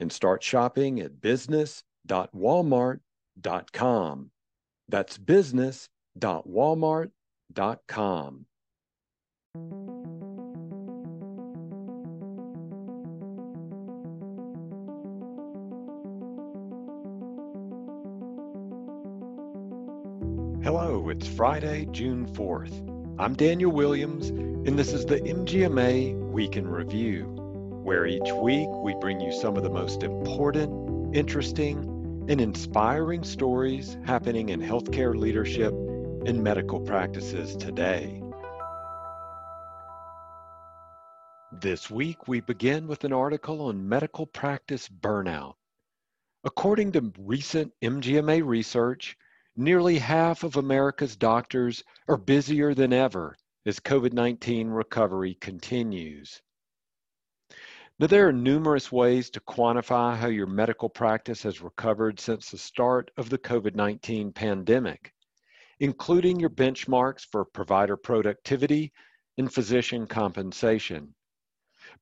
and start shopping at business.walmart.com. That's business.walmart.com. Hello, it's Friday, June 4th. I'm Daniel Williams, and this is the MGMA Week in Review where each week we bring you some of the most important, interesting, and inspiring stories happening in healthcare leadership and medical practices today. This week, we begin with an article on medical practice burnout. According to recent MGMA research, nearly half of America's doctors are busier than ever as COVID 19 recovery continues. Now, there are numerous ways to quantify how your medical practice has recovered since the start of the COVID 19 pandemic, including your benchmarks for provider productivity and physician compensation.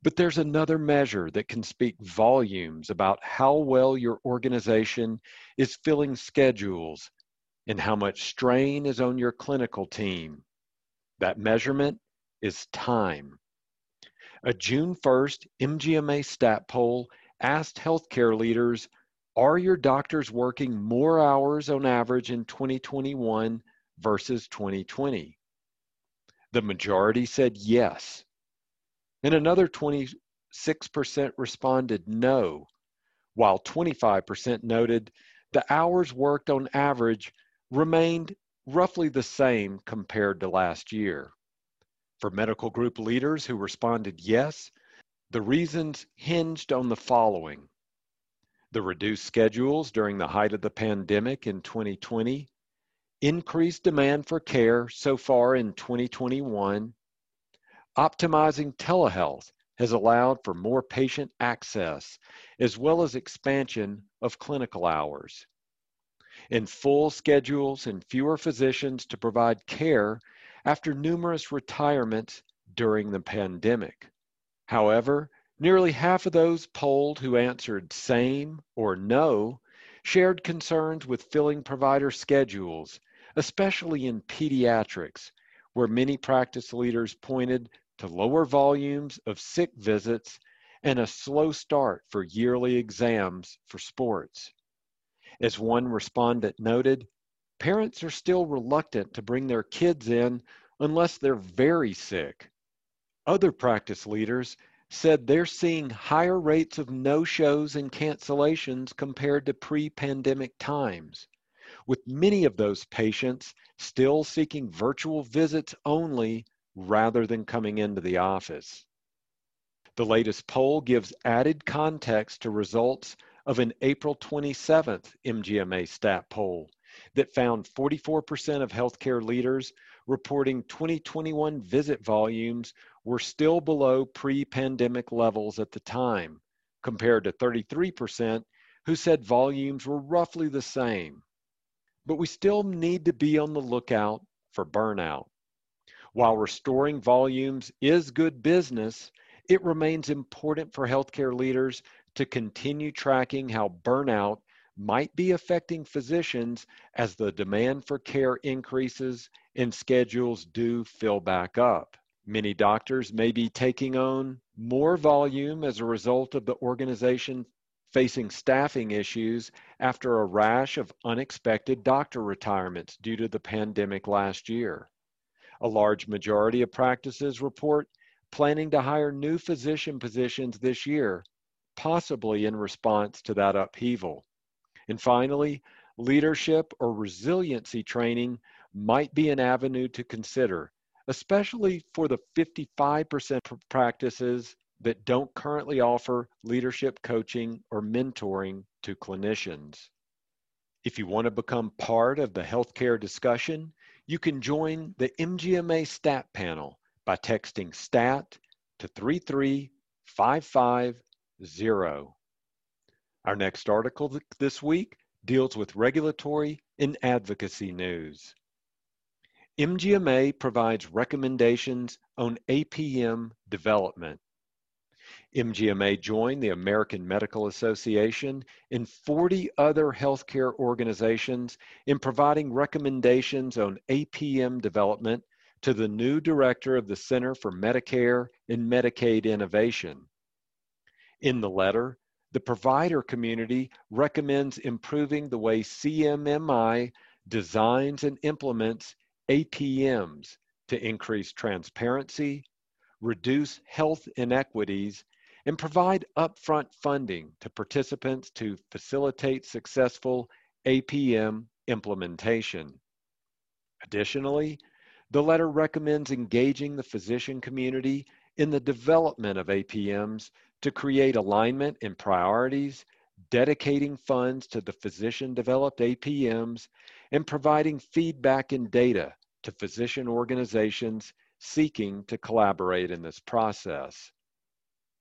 But there's another measure that can speak volumes about how well your organization is filling schedules and how much strain is on your clinical team. That measurement is time. A June 1st MGMA stat poll asked healthcare leaders Are your doctors working more hours on average in 2021 versus 2020? The majority said yes. And another 26% responded no, while 25% noted the hours worked on average remained roughly the same compared to last year. For medical group leaders who responded yes, the reasons hinged on the following. The reduced schedules during the height of the pandemic in 2020, increased demand for care so far in 2021, optimizing telehealth has allowed for more patient access as well as expansion of clinical hours. In full schedules and fewer physicians to provide care after numerous retirements during the pandemic. However, nearly half of those polled who answered same or no shared concerns with filling provider schedules, especially in pediatrics, where many practice leaders pointed to lower volumes of sick visits and a slow start for yearly exams for sports. As one respondent noted, parents are still reluctant to bring their kids in unless they're very sick. Other practice leaders said they're seeing higher rates of no shows and cancellations compared to pre pandemic times, with many of those patients still seeking virtual visits only rather than coming into the office. The latest poll gives added context to results of an April 27th MGMA stat poll that found 44% of healthcare leaders reporting 2021 visit volumes were still below pre pandemic levels at the time, compared to 33% who said volumes were roughly the same. But we still need to be on the lookout for burnout. While restoring volumes is good business, it remains important for healthcare leaders to continue tracking how burnout might be affecting physicians as the demand for care increases and schedules do fill back up. Many doctors may be taking on more volume as a result of the organization facing staffing issues after a rash of unexpected doctor retirements due to the pandemic last year. A large majority of practices report planning to hire new physician positions this year, possibly in response to that upheaval. And finally, leadership or resiliency training might be an avenue to consider, especially for the 55% practices that don't currently offer leadership coaching or mentoring to clinicians. If you want to become part of the healthcare discussion, you can join the MGMA STAT panel by texting STAT to 33550. Our next article this week deals with regulatory and advocacy news. MGMA provides recommendations on APM development. MGMA joined the American Medical Association and 40 other healthcare organizations in providing recommendations on APM development to the new director of the Center for Medicare and Medicaid Innovation. In the letter, the provider community recommends improving the way CMMI designs and implements APMs to increase transparency, reduce health inequities, and provide upfront funding to participants to facilitate successful APM implementation. Additionally, the letter recommends engaging the physician community in the development of APMs to create alignment in priorities, dedicating funds to the physician developed APMs, and providing feedback and data to physician organizations seeking to collaborate in this process.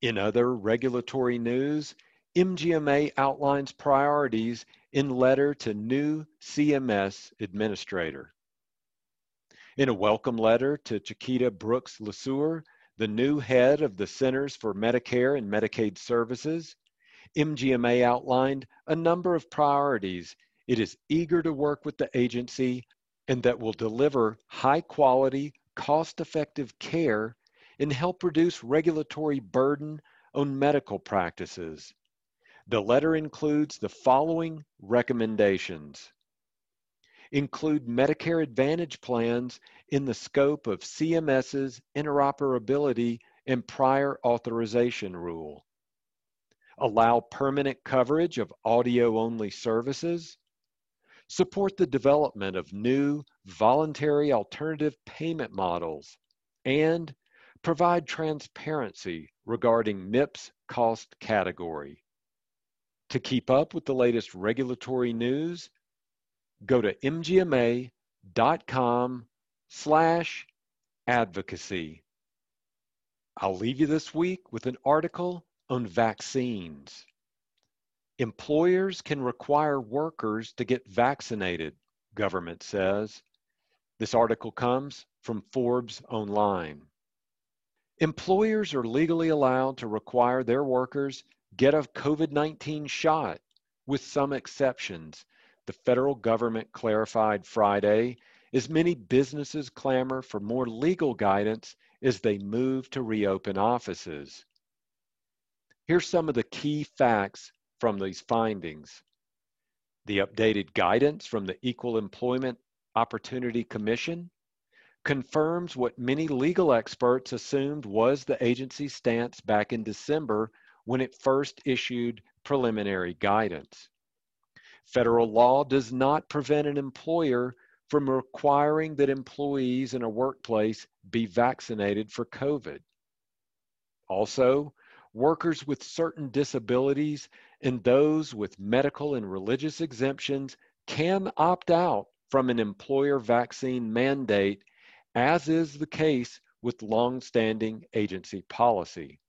In other regulatory news, MGMA outlines priorities in letter to new CMS administrator. In a welcome letter to Chiquita Brooks LaSure, the new head of the Centers for Medicare and Medicaid Services, MGMA outlined a number of priorities it is eager to work with the agency and that will deliver high quality, cost effective care and help reduce regulatory burden on medical practices. The letter includes the following recommendations. Include Medicare Advantage plans in the scope of CMS's interoperability and prior authorization rule. Allow permanent coverage of audio-only services. Support the development of new voluntary alternative payment models. And provide transparency regarding MIPS cost category. To keep up with the latest regulatory news, go to mgma.com slash advocacy. I'll leave you this week with an article on vaccines. Employers can require workers to get vaccinated, government says. This article comes from Forbes Online. Employers are legally allowed to require their workers get a COVID 19 shot, with some exceptions. The federal government clarified Friday as many businesses clamor for more legal guidance as they move to reopen offices. Here's some of the key facts from these findings. The updated guidance from the Equal Employment Opportunity Commission confirms what many legal experts assumed was the agency's stance back in December when it first issued preliminary guidance. Federal law does not prevent an employer from requiring that employees in a workplace be vaccinated for COVID. Also, workers with certain disabilities and those with medical and religious exemptions can opt out from an employer vaccine mandate, as is the case with long-standing agency policy.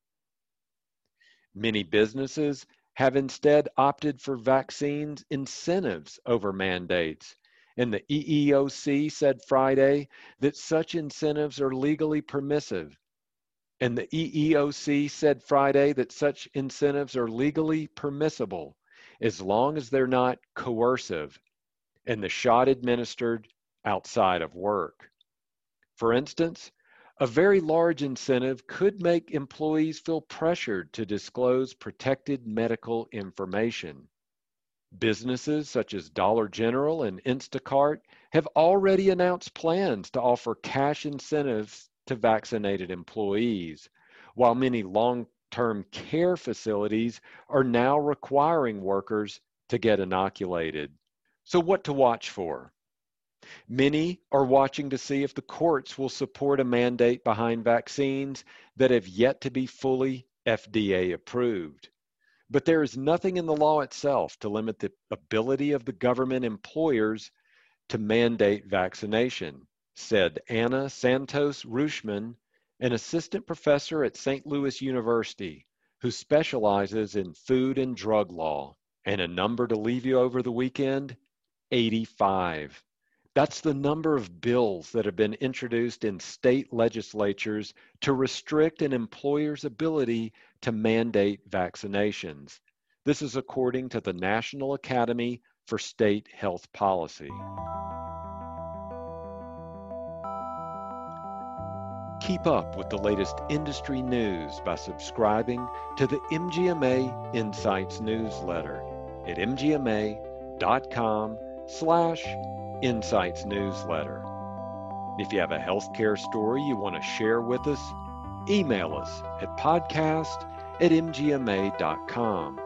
Many businesses have instead opted for vaccines incentives over mandates and the EEOC said Friday that such incentives are legally permissive. And the EEOC said Friday that such incentives are legally permissible as long as they're not coercive and the shot administered outside of work. For instance, a very large incentive could make employees feel pressured to disclose protected medical information. Businesses such as Dollar General and Instacart have already announced plans to offer cash incentives to vaccinated employees, while many long term care facilities are now requiring workers to get inoculated. So, what to watch for? Many are watching to see if the courts will support a mandate behind vaccines that have yet to be fully FDA approved. But there is nothing in the law itself to limit the ability of the government employers to mandate vaccination, said Ana Santos Rutschman, an assistant professor at St. Louis University who specializes in food and drug law. And a number to leave you over the weekend 85. That's the number of bills that have been introduced in state legislatures to restrict an employer's ability to mandate vaccinations. This is according to the National Academy for State Health Policy. Keep up with the latest industry news by subscribing to the MGMA Insights newsletter at mgma.com slash insights newsletter. If you have a healthcare story you want to share with us, email us at podcast at mgma.com.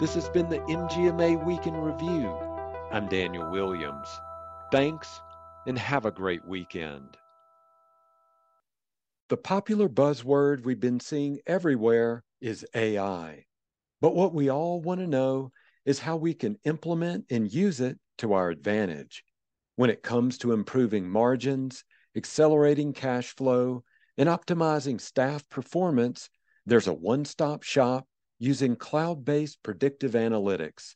This has been the MGMA Week in Review. I'm Daniel Williams. Thanks and have a great weekend. The popular buzzword we've been seeing everywhere is AI. But what we all want to know is how we can implement and use it to our advantage. When it comes to improving margins, accelerating cash flow, and optimizing staff performance, there's a one stop shop using cloud based predictive analytics.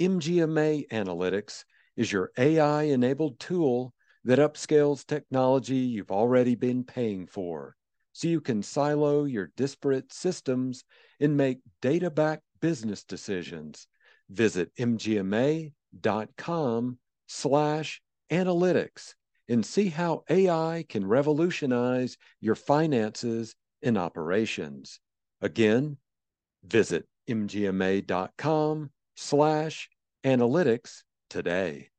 MGMA Analytics is your AI enabled tool that upscales technology you've already been paying for so you can silo your disparate systems and make data backed business decisions. Visit mgma.com slash analytics and see how AI can revolutionize your finances and operations. Again, visit mgma.com slash analytics today.